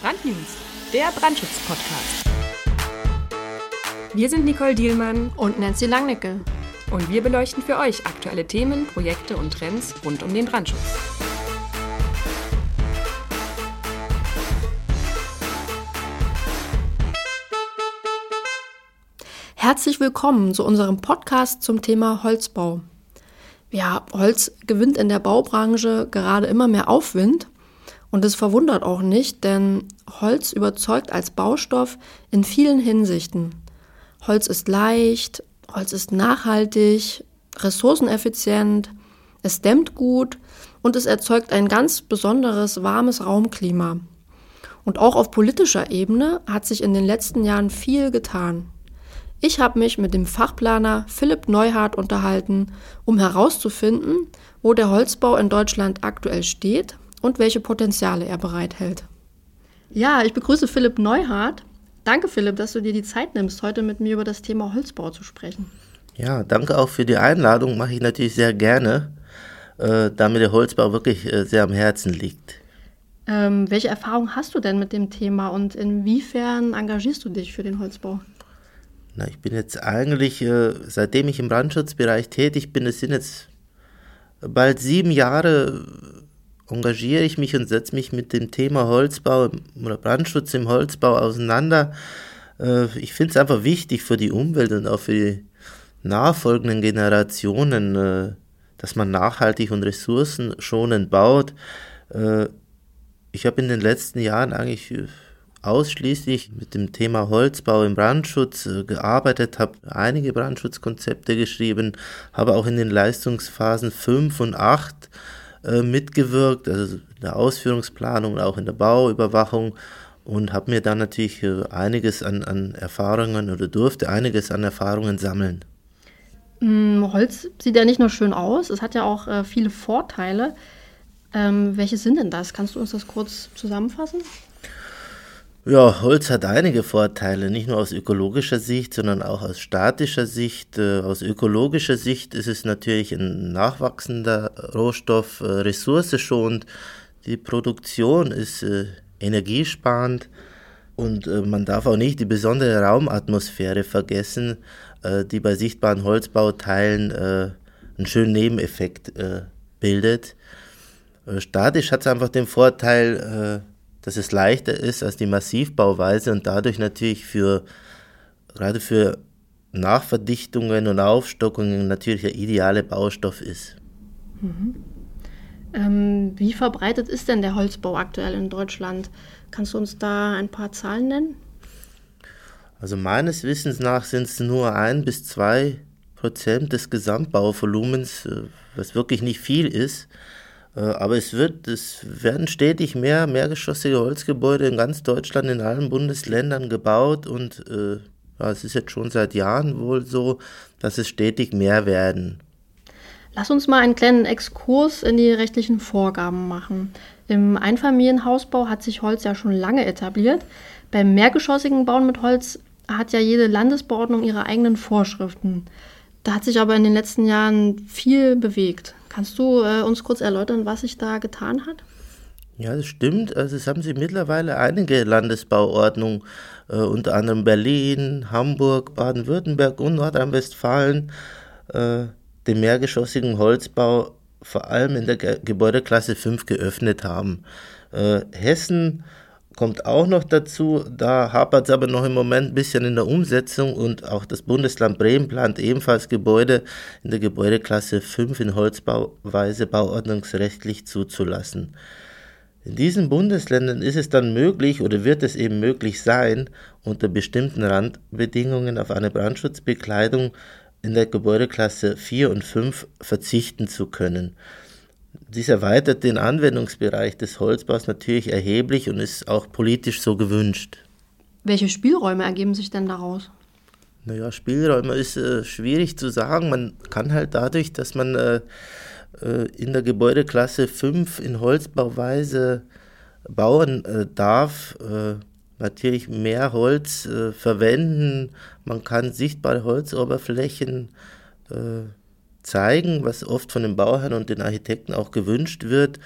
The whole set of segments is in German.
Brandnews, der Brandschutz-Podcast. Wir sind Nicole Dielmann und Nancy Langnickel. Und wir beleuchten für euch aktuelle Themen, Projekte und Trends rund um den Brandschutz. Herzlich willkommen zu unserem Podcast zum Thema Holzbau. Ja, Holz gewinnt in der Baubranche gerade immer mehr Aufwind und es verwundert auch nicht, denn Holz überzeugt als Baustoff in vielen Hinsichten. Holz ist leicht, Holz ist nachhaltig, ressourceneffizient, es dämmt gut und es erzeugt ein ganz besonderes warmes Raumklima. Und auch auf politischer Ebene hat sich in den letzten Jahren viel getan. Ich habe mich mit dem Fachplaner Philipp Neuhardt unterhalten, um herauszufinden, wo der Holzbau in Deutschland aktuell steht und welche Potenziale er bereithält. Ja, ich begrüße Philipp Neuhardt. Danke, Philipp, dass du dir die Zeit nimmst, heute mit mir über das Thema Holzbau zu sprechen. Ja, danke auch für die Einladung, mache ich natürlich sehr gerne, äh, da mir der Holzbau wirklich äh, sehr am Herzen liegt. Ähm, welche Erfahrung hast du denn mit dem Thema und inwiefern engagierst du dich für den Holzbau? Na, ich bin jetzt eigentlich, äh, seitdem ich im Brandschutzbereich tätig bin, es sind jetzt bald sieben Jahre, engagiere ich mich und setze mich mit dem Thema Holzbau oder Brandschutz im Holzbau auseinander. Äh, ich finde es einfach wichtig für die Umwelt und auch für die nachfolgenden Generationen, äh, dass man nachhaltig und ressourcenschonend baut. Äh, ich habe in den letzten Jahren eigentlich ausschließlich mit dem Thema Holzbau im Brandschutz gearbeitet, habe einige Brandschutzkonzepte geschrieben, habe auch in den Leistungsphasen 5 und 8 äh, mitgewirkt, also in der Ausführungsplanung, auch in der Bauüberwachung und habe mir dann natürlich äh, einiges an, an Erfahrungen oder durfte einiges an Erfahrungen sammeln. Mm, Holz sieht ja nicht nur schön aus, es hat ja auch äh, viele Vorteile. Ähm, welche sind denn das? Kannst du uns das kurz zusammenfassen? Ja, Holz hat einige Vorteile, nicht nur aus ökologischer Sicht, sondern auch aus statischer Sicht. Äh, aus ökologischer Sicht ist es natürlich ein nachwachsender Rohstoff, äh, ressourceschonend. Die Produktion ist äh, energiesparend und man darf auch nicht die besondere Raumatmosphäre vergessen, die bei sichtbaren Holzbauteilen einen schönen Nebeneffekt bildet. Statisch hat es einfach den Vorteil, dass es leichter ist als die Massivbauweise und dadurch natürlich für gerade für Nachverdichtungen und Aufstockungen natürlich der ideale Baustoff ist. Mhm. Ähm, wie verbreitet ist denn der Holzbau aktuell in Deutschland? Kannst du uns da ein paar Zahlen nennen? Also meines Wissens nach sind es nur ein bis zwei Prozent des Gesamtbauvolumens, äh, was wirklich nicht viel ist. Äh, aber es wird, es werden stetig mehr mehrgeschossige Holzgebäude in ganz Deutschland, in allen Bundesländern gebaut und äh, es ist jetzt schon seit Jahren wohl so, dass es stetig mehr werden. Lass uns mal einen kleinen Exkurs in die rechtlichen Vorgaben machen. Im Einfamilienhausbau hat sich Holz ja schon lange etabliert. Beim mehrgeschossigen Bauen mit Holz hat ja jede Landesbeordnung ihre eigenen Vorschriften. Da hat sich aber in den letzten Jahren viel bewegt. Kannst du äh, uns kurz erläutern, was sich da getan hat? Ja, das stimmt. Also es haben sich mittlerweile einige Landesbauordnungen, äh, unter anderem Berlin, Hamburg, Baden-Württemberg und Nordrhein-Westfalen, äh, den mehrgeschossigen Holzbau vor allem in der Ge Gebäudeklasse 5 geöffnet haben. Äh, Hessen kommt auch noch dazu. Da hapert es aber noch im Moment ein bisschen in der Umsetzung und auch das Bundesland Bremen plant ebenfalls Gebäude in der Gebäudeklasse 5 in Holzbauweise bauordnungsrechtlich zuzulassen. In diesen Bundesländern ist es dann möglich oder wird es eben möglich sein, unter bestimmten Randbedingungen auf eine Brandschutzbekleidung in der Gebäudeklasse 4 und 5 verzichten zu können. Dies erweitert den Anwendungsbereich des Holzbaus natürlich erheblich und ist auch politisch so gewünscht. Welche Spielräume ergeben sich denn daraus? Naja, Spielräume ist äh, schwierig zu sagen. Man kann halt dadurch, dass man äh, äh in der Gebäudeklasse 5 in Holzbauweise bauen äh, darf, äh, natürlich mehr Holz äh, verwenden. Man kann sichtbare Holzoberflächen zeigen, was oft von den Bauherren und den Architekten auch gewünscht wird.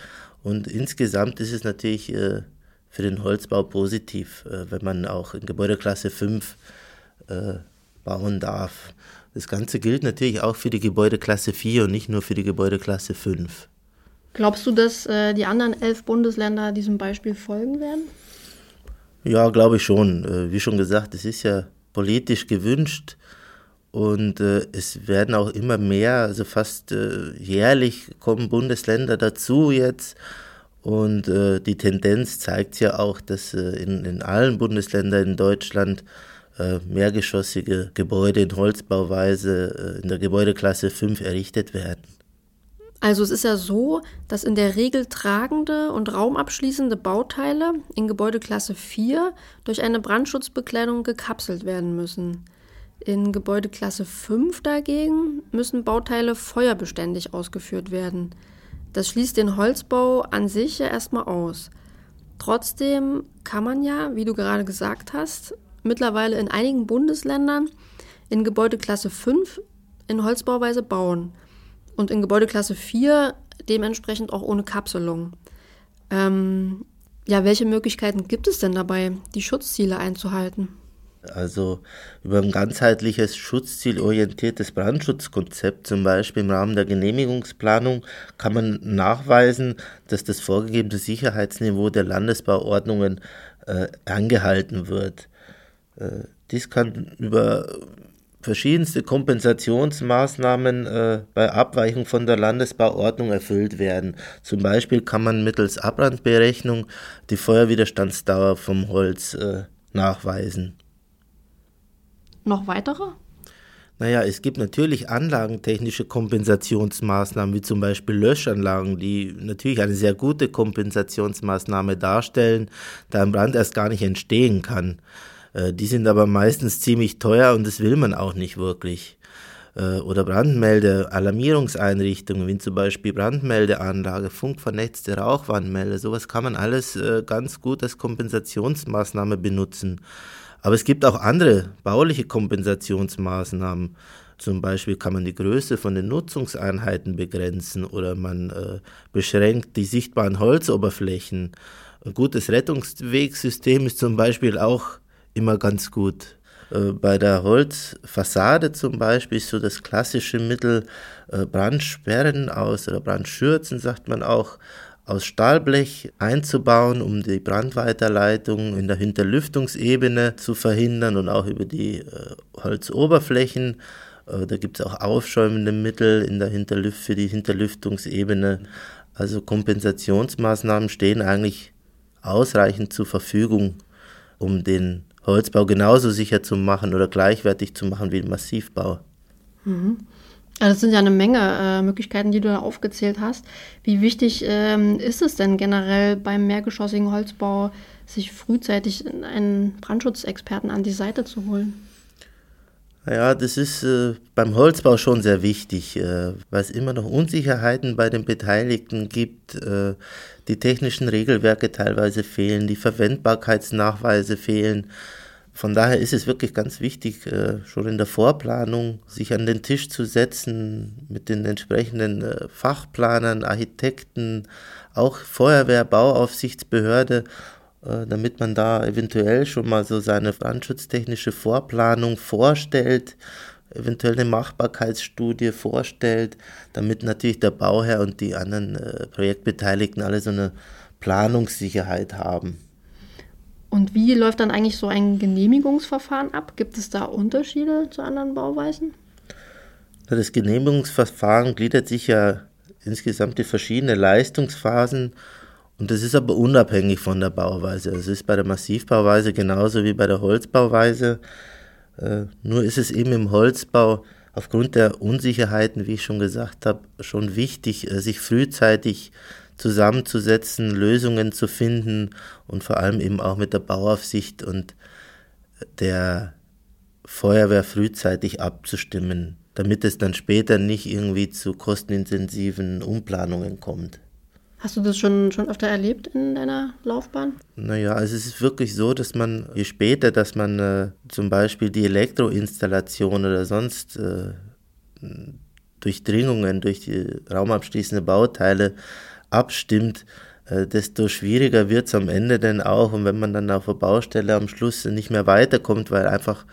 Und insgesamt ist es natürlich äh, für den Holzbau positiv, äh, wenn man auch in Gebäudeklasse 5 äh, bauen darf. Das Ganze gilt natürlich auch für die Gebäudeklasse 4 und nicht nur für die Gebäudeklasse 5. Glaubst du, dass äh, die anderen elf Bundesländer diesem Beispiel folgen werden? Ja, glaube ich schon. Äh, wie schon gesagt, es ist ja politisch gewünscht und äh, es werden auch immer mehr, also fast äh, jährlich kommen Bundesländer dazu jetzt. Und äh, die Tendenz zeigt ja auch, dass äh, in, in allen Bundesländern in Deutschland äh, mehrgeschossige Gebäude in Holzbauweise in der Gebäudeklasse 5 errichtet werden. Also es ist ja so, dass in der Regel tragende und raumabschließende Bauteile in Gebäudeklasse 4 durch eine Brandschutzbekleidung gekapselt werden müssen. In Gebäudeklasse 5 dagegen müssen Bauteile feuerbeständig ausgeführt werden. Das schließt den Holzbau an sich ja erstmal aus. Trotzdem kann man ja, wie du gerade gesagt hast, mittlerweile in einigen Bundesländern in Gebäudeklasse 5 in Holzbauweise bauen und in Gebäudeklasse 4 dementsprechend auch ohne Kapselung. Ähm, ja, welche Möglichkeiten gibt es denn dabei, die Schutzziele einzuhalten? Also über ein ganzheitliches schutzzielorientiertes Brandschutzkonzept, zum Beispiel im Rahmen der Genehmigungsplanung, kann man nachweisen, dass das vorgegebene Sicherheitsniveau der Landesbauordnungen äh, angehalten wird. Äh, dies kann über verschiedenste Kompensationsmaßnahmen äh, bei Abweichung von der Landesbauordnung erfüllt werden. Zum Beispiel kann man mittels Abbrandberechnung die Feuerwiderstandsdauer vom Holz äh, nachweisen. Noch weitere? Naja, es gibt natürlich anlagentechnische Kompensationsmaßnahmen, wie zum Beispiel Löschanlagen, die natürlich eine sehr gute Kompensationsmaßnahme darstellen, da ein Brand erst gar nicht entstehen kann. Äh, die sind aber meistens ziemlich teuer und das will man auch nicht wirklich. Äh, oder Brandmelde, Alarmierungseinrichtungen, wie zum Beispiel Brandmeldeanlage, funkvernetzte Rauchwarnmelder, sowas kann man alles äh, ganz gut als Kompensationsmaßnahme benutzen. Aber es gibt auch andere bauliche Kompensationsmaßnahmen. Zum Beispiel kann man die Größe von den Nutzungseinheiten begrenzen oder man äh, beschränkt die sichtbaren Holzoberflächen. Ein gutes Rettungswegsystem ist zum Beispiel auch immer ganz gut. Äh, bei der Holzfassade zum Beispiel ist so das klassische Mittel äh, Brandsperren aus oder Brandschürzen, sagt man auch, aus Stahlblech einzubauen, um die Brandweiterleitung in der Hinterlüftungsebene zu verhindern und auch über die äh, Holzoberflächen. da gibt es auch aufschäumende Mittel in der Hinterlüft für die Hinterlüftungsebene. Also Kompensationsmaßnahmen stehen eigentlich ausreichend zur Verfügung, um den Holzbau genauso sicher zu machen oder gleichwertig zu machen wie den Massivbau. Mhm. Also das sind ja eine Menge äh, Möglichkeiten, die du da aufgezählt hast. Wie wichtig ähm, ist es denn generell beim mehrgeschossigen Holzbau, sich frühzeitig einen Brandschutzexperten an die Seite zu holen? Ja, das ist äh, beim Holzbau schon sehr wichtig, äh, weil es immer noch Unsicherheiten bei den Beteiligten gibt. Äh, die technischen Regelwerke teilweise fehlen, die Verwendbarkeitsnachweise fehlen. Von daher ist es wirklich ganz wichtig, äh, schon in der Vorplanung sich an den Tisch zu setzen mit den entsprechenden äh, Fachplanern, Architekten, auch Feuerwehr, Bauaufsichtsbehörde äh, damit man da eventuell schon mal so seine brandschutztechnische Vorplanung vorstellt, eventuell eine Machbarkeitsstudie vorstellt, damit natürlich der Bauherr und die anderen Projektbeteiligten alle so eine Planungssicherheit haben. Und wie läuft dann eigentlich so ein Genehmigungsverfahren ab? Gibt es da Unterschiede zu anderen Bauweisen? Das Genehmigungsverfahren gliedert sich ja insgesamt in verschiedene Leistungsphasen und das ist aber unabhängig von der Bauweise. Es ist bei der Massivbauweise genauso wie bei der Holzbauweise. Äh, nur ist es eben im Holzbau aufgrund der Unsicherheiten, wie ich schon gesagt habe, schon wichtig, äh, sich frühzeitig zusammenzusetzen, Lösungen zu finden und vor allem eben auch mit der Bauaufsicht und der Feuerwehr frühzeitig abzustimmen, damit es dann später nicht irgendwie zu kostenintensiven Umplanungen kommt. Hast du das schon, schon öfter erlebt in deiner Laufbahn? Naja, also es ist wirklich so, dass man, je später, dass man äh, zum Beispiel die Elektroinstallation oder sonst äh, Durchdringungen durch die raumabschließende Bauteile abstimmt, äh, desto schwieriger wird es am Ende dann auch. Und wenn man dann auf der Baustelle am Schluss nicht mehr weiterkommt, weil einfach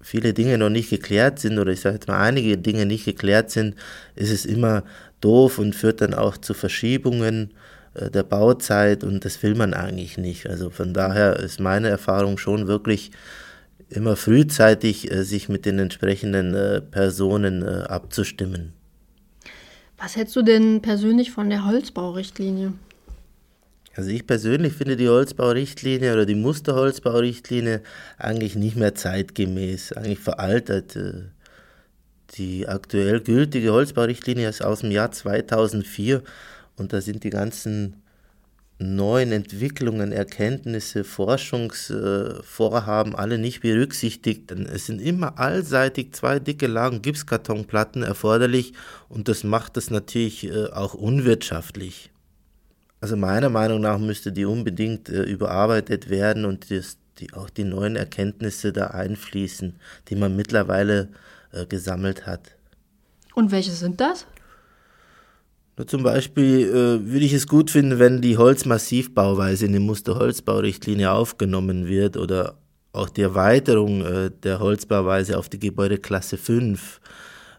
viele Dinge noch nicht geklärt sind oder ich sage jetzt mal einige Dinge nicht geklärt sind, ist es immer doof und führt dann auch zu Verschiebungen äh, der Bauzeit und das will man eigentlich nicht. Also von daher ist meine Erfahrung schon wirklich immer frühzeitig äh, sich mit den entsprechenden Personen abzustimmen. Was hältst du denn persönlich von der Holzbaurichtlinie? Also ich persönlich finde die Holzbaurichtlinie oder die Musterholzbaurichtlinie eigentlich nicht mehr zeitgemäß, eigentlich veraltet. Die aktuell gültige Holzbaurichtlinie ist aus dem Jahr 2004 und da sind die ganzen neuen Entwicklungen, Erkenntnisse, Forschungsvorhaben alle nicht berücksichtigt. Es sind immer allseitig zwei dicke Lagen Gipskartonplatten erforderlich und das macht es natürlich äh, auch unwirtschaftlich. Also meiner Meinung nach müsste die unbedingt äh, überarbeitet werden und das, die, auch die neuen Erkenntnisse da einfließen, die man mittlerweile äh, gesammelt hat. Und welche sind das? Zum Beispiel äh, würde ich es gut finden, wenn die Holzmassivbauweise in die Musterholzbaurichtlinie aufgenommen wird oder auch die Erweiterung äh, der Holzbauweise auf die Gebäudeklasse 5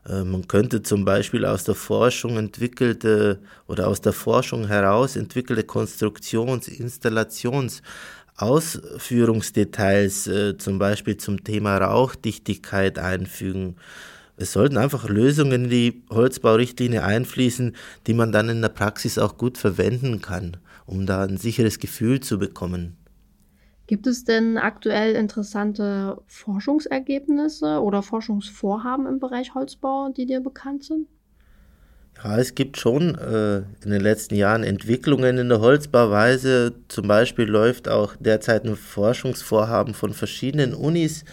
äh, man könnte zum Beispiel aus der Forschung entwickelte oder aus der Forschung heraus entwickelte Konstruktions-, Installations-, Ausführungsdetails, äh, zum Beispiel zum Thema Rauchdichtigkeit einfügen. Es sollten einfach Lösungen in die Holzbaurichtlinie einfließen, die man dann in der Praxis auch gut verwenden kann, um da ein sicheres Gefühl zu bekommen. Gibt es denn aktuell interessante Forschungsergebnisse oder Forschungsvorhaben im Bereich Holzbau, die dir bekannt sind? Ja, es gibt schon äh, in den letzten Jahren Entwicklungen in der Holzbauweise. Zum Beispiel läuft auch derzeit ein Forschungsvorhaben von verschiedenen Unis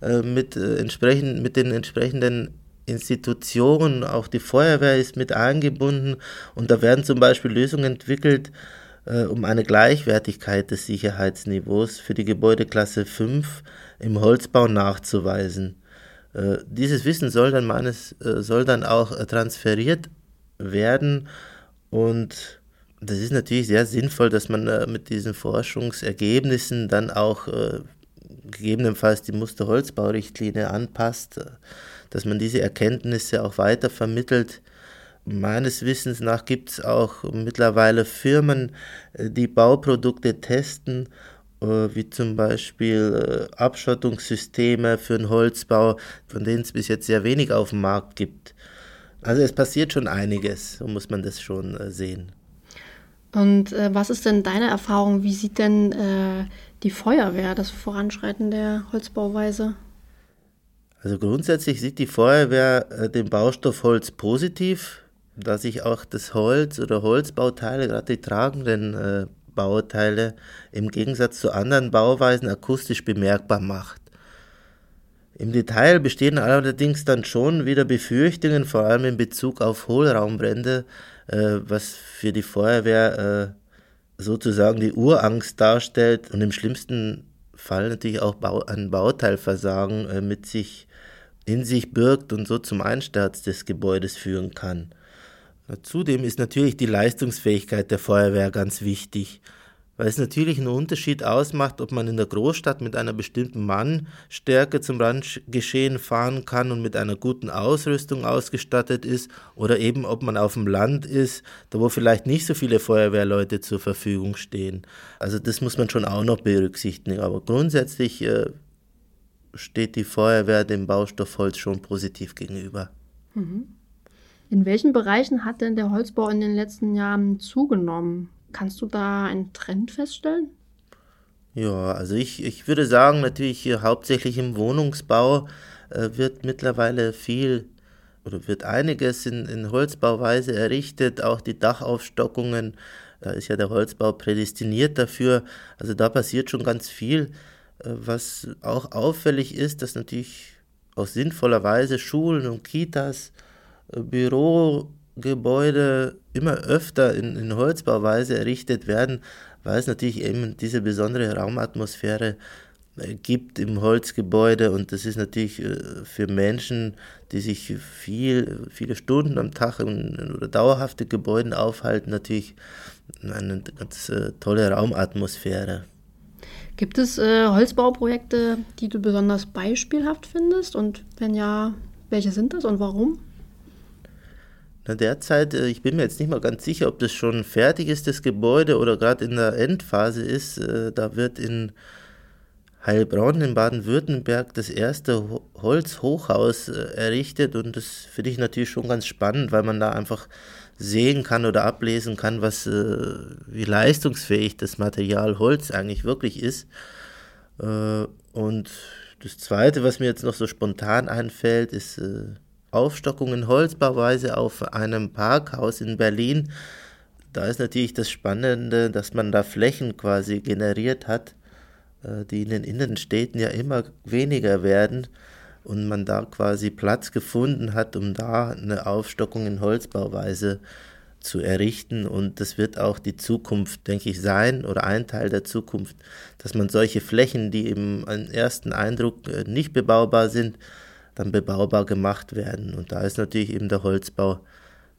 äh, mit, äh, entsprechend, mit den entsprechenden Institutionen. Auch die Feuerwehr ist mit eingebunden und da werden zum Beispiel Lösungen entwickelt, äh, um eine Gleichwertigkeit des Sicherheitsniveaus für die Gebäudeklasse 5 im Holzbau nachzuweisen. Äh, dieses Wissen soll dann, meines, äh, soll dann auch transferiert werden und das ist natürlich sehr sinnvoll, dass man mit diesen Forschungsergebnissen dann auch gegebenenfalls die Musterholzbaurichtlinie anpasst, dass man diese Erkenntnisse auch weiter vermittelt Meines Wissens nach gibt es auch mittlerweile Firmen, äh, die Bauprodukte testen, äh, wie zum Beispiel äh, Abschottungssysteme für den Holzbau, von denen es bis jetzt sehr wenig auf dem Markt gibt. Also es passiert schon einiges, so muss man das schon sehen. Und äh, was ist denn deine Erfahrung? Wie sieht denn äh, die Feuerwehr das Voranschreiten der Holzbauweise? Also grundsätzlich sieht die Feuerwehr äh, den Baustoff Holz positiv dass sich auch das Holz oder Holzbauteile, gerade die tragenden äh, Bauteile, im Gegensatz zu anderen Bauweisen akustisch bemerkbar macht. Im Detail bestehen allerdings dann schon wieder Befürchtungen, vor allem in Bezug auf Hohlraumbrände, äh, was für die Feuerwehr äh, sozusagen die Urangst darstellt und im schlimmsten Fall natürlich auch Bau, ein Bauteilversagen äh, mit sich in sich birgt und so zum Einsturz des Gebäudes führen kann. Zudem ist natürlich die Leistungsfähigkeit der Feuerwehr ganz wichtig, weil es natürlich einen Unterschied ausmacht, ob man in der Großstadt mit einer bestimmten Mannstärke zum Brandgeschehen fahren kann und mit einer guten Ausrüstung ausgestattet ist oder eben ob man auf dem Land ist, da wo vielleicht nicht so viele Feuerwehrleute zur Verfügung stehen. Also das muss man schon auch noch berücksichtigen, aber grundsätzlich äh, steht die Feuerwehr dem Baustoff Holz schon positiv gegenüber. Mhm. In welchen Bereichen hat denn der Holzbau in den letzten Jahren zugenommen? Kannst du da einen Trend feststellen? Ja, also ich, ich würde sagen, natürlich hauptsächlich im Wohnungsbau äh, wird mittlerweile viel oder wird einiges in, in Holzbauweise errichtet, auch die Dachaufstockungen, da ist ja der Holzbau prädestiniert dafür. Also da passiert schon ganz viel. Äh, was auch auffällig ist, dass natürlich auch sinnvollerweise Schulen und Kitas Bürogebäude immer öfter in, in Holzbauweise errichtet werden, weil es natürlich eben diese besondere Raumatmosphäre äh, gibt im Holzgebäude und das ist natürlich äh, für Menschen, die sich viel, viele Stunden am Tag in oder dauerhafte Gebäuden aufhalten, natürlich eine ganz äh, tolle Raumatmosphäre. Gibt es äh, Holzbauprojekte, die du besonders beispielhaft findest? Und wenn ja, welche sind das und warum? Na, derzeit, äh, ich bin mir jetzt nicht mal ganz sicher, ob das schon fertig ist, das Gebäude, oder gerade in der Endphase ist. Äh, da wird in Heilbronn in Baden-Württemberg das erste Holzhochhaus äh, errichtet und das finde ich natürlich schon ganz spannend, weil man da einfach sehen kann oder ablesen kann, was wie leistungsfähig das Material Holz eigentlich wirklich ist. und das zweite, was mir jetzt noch so spontan einfällt, ist Aufstockung in Holzbauweise auf einem Parkhaus in Berlin. Da ist natürlich das Spannende, dass man da Flächen quasi generiert hat, äh, die in den Innenstädten ja immer weniger werden und man da quasi Platz gefunden hat, um da eine Aufstockung in Holzbauweise zu errichten. Und das wird auch die Zukunft, denke ich, sein oder ein Teil der Zukunft, dass man solche Flächen, die im ersten Eindruck äh, nicht bebaubar sind, dann bebaubar gemacht werden. Und da ist natürlich eben der Holzbau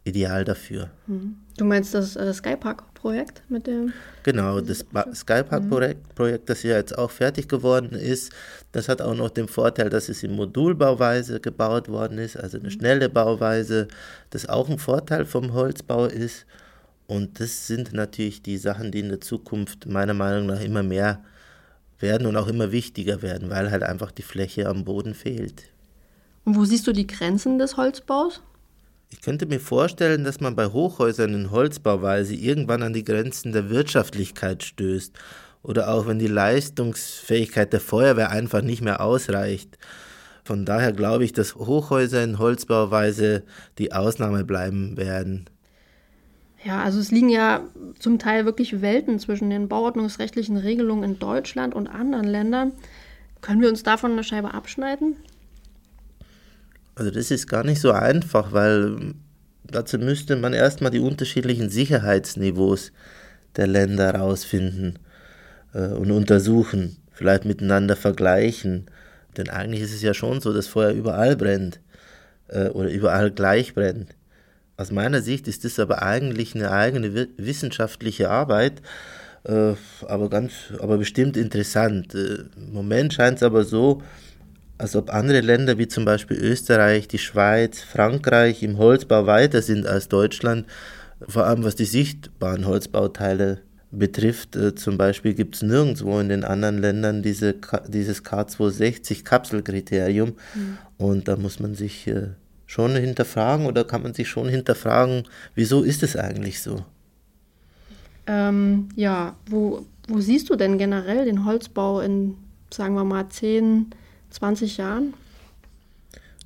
ideal dafür. Mhm. Du meinst das äh, Skypark-Projekt mit dem? Genau, das Skypark-Projekt, Projekt, das ja jetzt auch fertig geworden ist, das hat auch noch den Vorteil, dass es in Modulbauweise gebaut worden ist, also eine mhm. schnelle Bauweise, das auch ein Vorteil vom Holzbau ist. Und das sind natürlich die Sachen, die in der Zukunft meiner Meinung nach immer mehr werden und auch immer wichtiger werden, weil halt einfach die Fläche am Boden fehlt. Und wo siehst du die Grenzen des Holzbaus? Ich könnte mir vorstellen, dass man bei Hochhäusern in Holzbauweise irgendwann an die Grenzen der Wirtschaftlichkeit stößt oder auch wenn die Leistungsfähigkeit der Feuerwehr einfach nicht mehr ausreicht. Von daher glaube ich, dass Hochhäuser in Holzbauweise die Ausnahme bleiben werden. Ja, also es liegen ja zum Teil wirklich Welten zwischen den bauordnungsrechtlichen Regelungen in Deutschland und anderen Ländern. Können wir uns davon eine Scheibe abschneiden? Also das ist gar nicht so einfach, weil dazu müsste man erstmal die unterschiedlichen Sicherheitsniveaus der Länder herausfinden äh, und untersuchen, vielleicht miteinander vergleichen. Denn eigentlich ist es ja schon so, dass Feuer überall brennt äh, oder überall gleich brennt. Aus meiner Sicht ist das aber eigentlich eine eigene wissenschaftliche Arbeit, äh, aber ganz, aber bestimmt interessant. Im Moment scheint es aber so, als ob andere Länder wie zum Beispiel Österreich, die Schweiz, Frankreich im Holzbau weiter sind als Deutschland, vor allem was die sichtbaren Holzbauteile betrifft. Äh, zum Beispiel gibt es nirgendwo in den anderen Ländern diese, dieses K260 Kapselkriterium mhm. und da muss man sich äh, schon hinterfragen oder kann man sich schon hinterfragen, wieso ist es eigentlich so? Ähm, ja, wo, wo siehst du denn generell den Holzbau in, sagen wir mal, 10, 20 Jahren?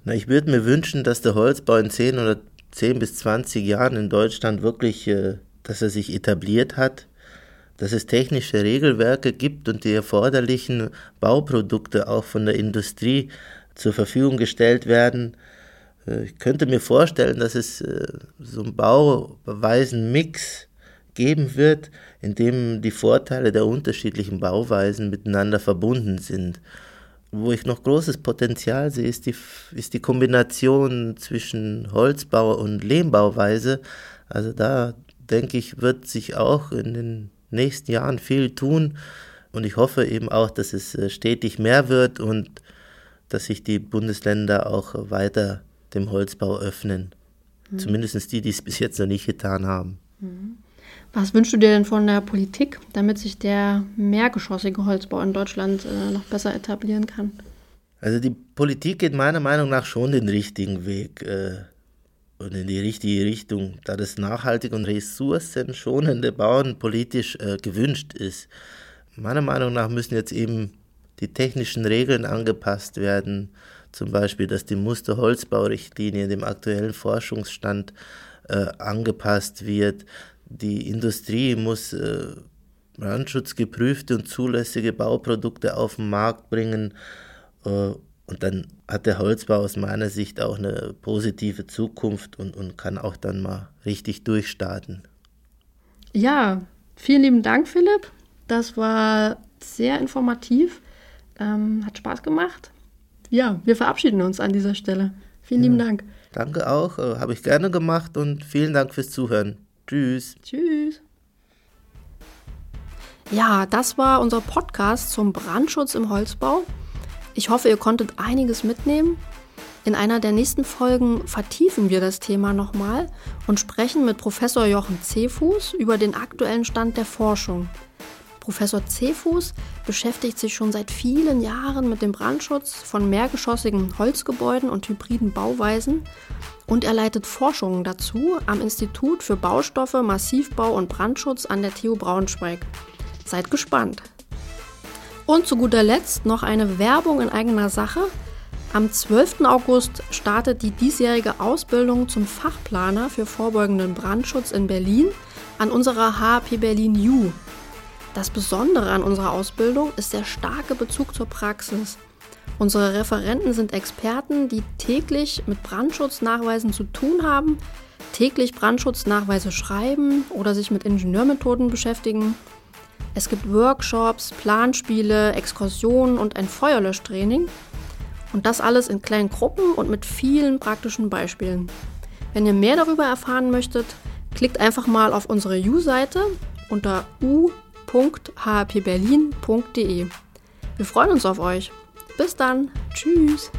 Na, ich würde mir wünschen, dass der Holzbau in 10 oder 10 bis 20 Jahren in Deutschland wirklich, äh, dass er sich etabliert hat, dass es technische Regelwerke gibt und die erforderlichen Bauprodukte auch von der Industrie zur Verfügung gestellt werden. Äh, ich könnte mir vorstellen, dass es äh, so einen bauweisen Mix geben wird, in dem die Vorteile der unterschiedlichen Bauweisen miteinander verbunden sind wo ich noch großes Potenzial sehe, ist die, ist die Kombination zwischen Holzbau und Lehmbauweise. Also da denke ich, wird sich auch in den nächsten Jahren viel tun. Und ich hoffe eben auch, dass es äh, stetig mehr wird und dass sich die Bundesländer auch weiter dem Holzbau öffnen. Mhm. Zumindest die, die es bis jetzt noch nicht getan haben. Mhm. Was wünschst du dir denn von der Politik, damit sich der mehrgeschossige Holzbau in Deutschland äh, noch besser etablieren kann? Also die Politik geht meiner Meinung nach schon den richtigen Weg äh, und in die richtige Richtung, da das nachhaltig und ressourcenschonende Bauen politisch äh, gewünscht ist. Meiner Meinung nach müssen jetzt eben die technischen Regeln angepasst werden, zum Beispiel, dass die Musterholzbaurichtlinie dem aktuellen Forschungsstand äh, angepasst wird, die Industrie muss äh, brandschutzgeprüfte und zulässige Bauprodukte auf den Markt bringen. Äh, und dann hat der Holzbau aus meiner Sicht auch eine positive Zukunft und, und kann auch dann mal richtig durchstarten. Ja, vielen lieben Dank, Philipp. Das war sehr informativ. Ähm, hat Spaß gemacht. Ja, wir verabschieden uns an dieser Stelle. Vielen ja. lieben Dank. Danke auch, äh, habe ich gerne gemacht und vielen Dank fürs Zuhören. Tschüss. Tschüss. Ja, das war unser Podcast zum Brandschutz im Holzbau. Ich hoffe, ihr konntet einiges mitnehmen. In einer der nächsten Folgen vertiefen wir das Thema nochmal und sprechen mit Professor Jochen Cefuß über den aktuellen Stand der Forschung. Professor Cefuß beschäftigt sich schon seit vielen Jahren mit dem Brandschutz von mehrgeschossigen Holzgebäuden und hybriden Bauweisen und er leitet Forschungen dazu am Institut für Baustoffe, Massivbau und Brandschutz an der TU Braunschweig. Seid gespannt! Und zu guter Letzt noch eine Werbung in eigener Sache. Am 12. August startet die diesjährige Ausbildung zum Fachplaner für vorbeugenden Brandschutz in Berlin an unserer HAP Berlin U. Das Besondere an unserer Ausbildung ist der starke Bezug zur Praxis. Unsere Referenten sind Experten, die täglich mit Brandschutznachweisen zu tun haben, täglich Brandschutznachweise schreiben oder sich mit Ingenieurmethoden beschäftigen es gibt Workshops, Planspiele, Exkursionen und ein Feuerlöschtraining. Und das alles in kleinen Gruppen und mit vielen praktischen Beispielen. Wenn ihr mehr darüber erfahren möchtet, klickt einfach mal auf unsere U-Seite unter u.hpberlin.de. Wir freuen uns auf euch. Bis dann. Tschüss.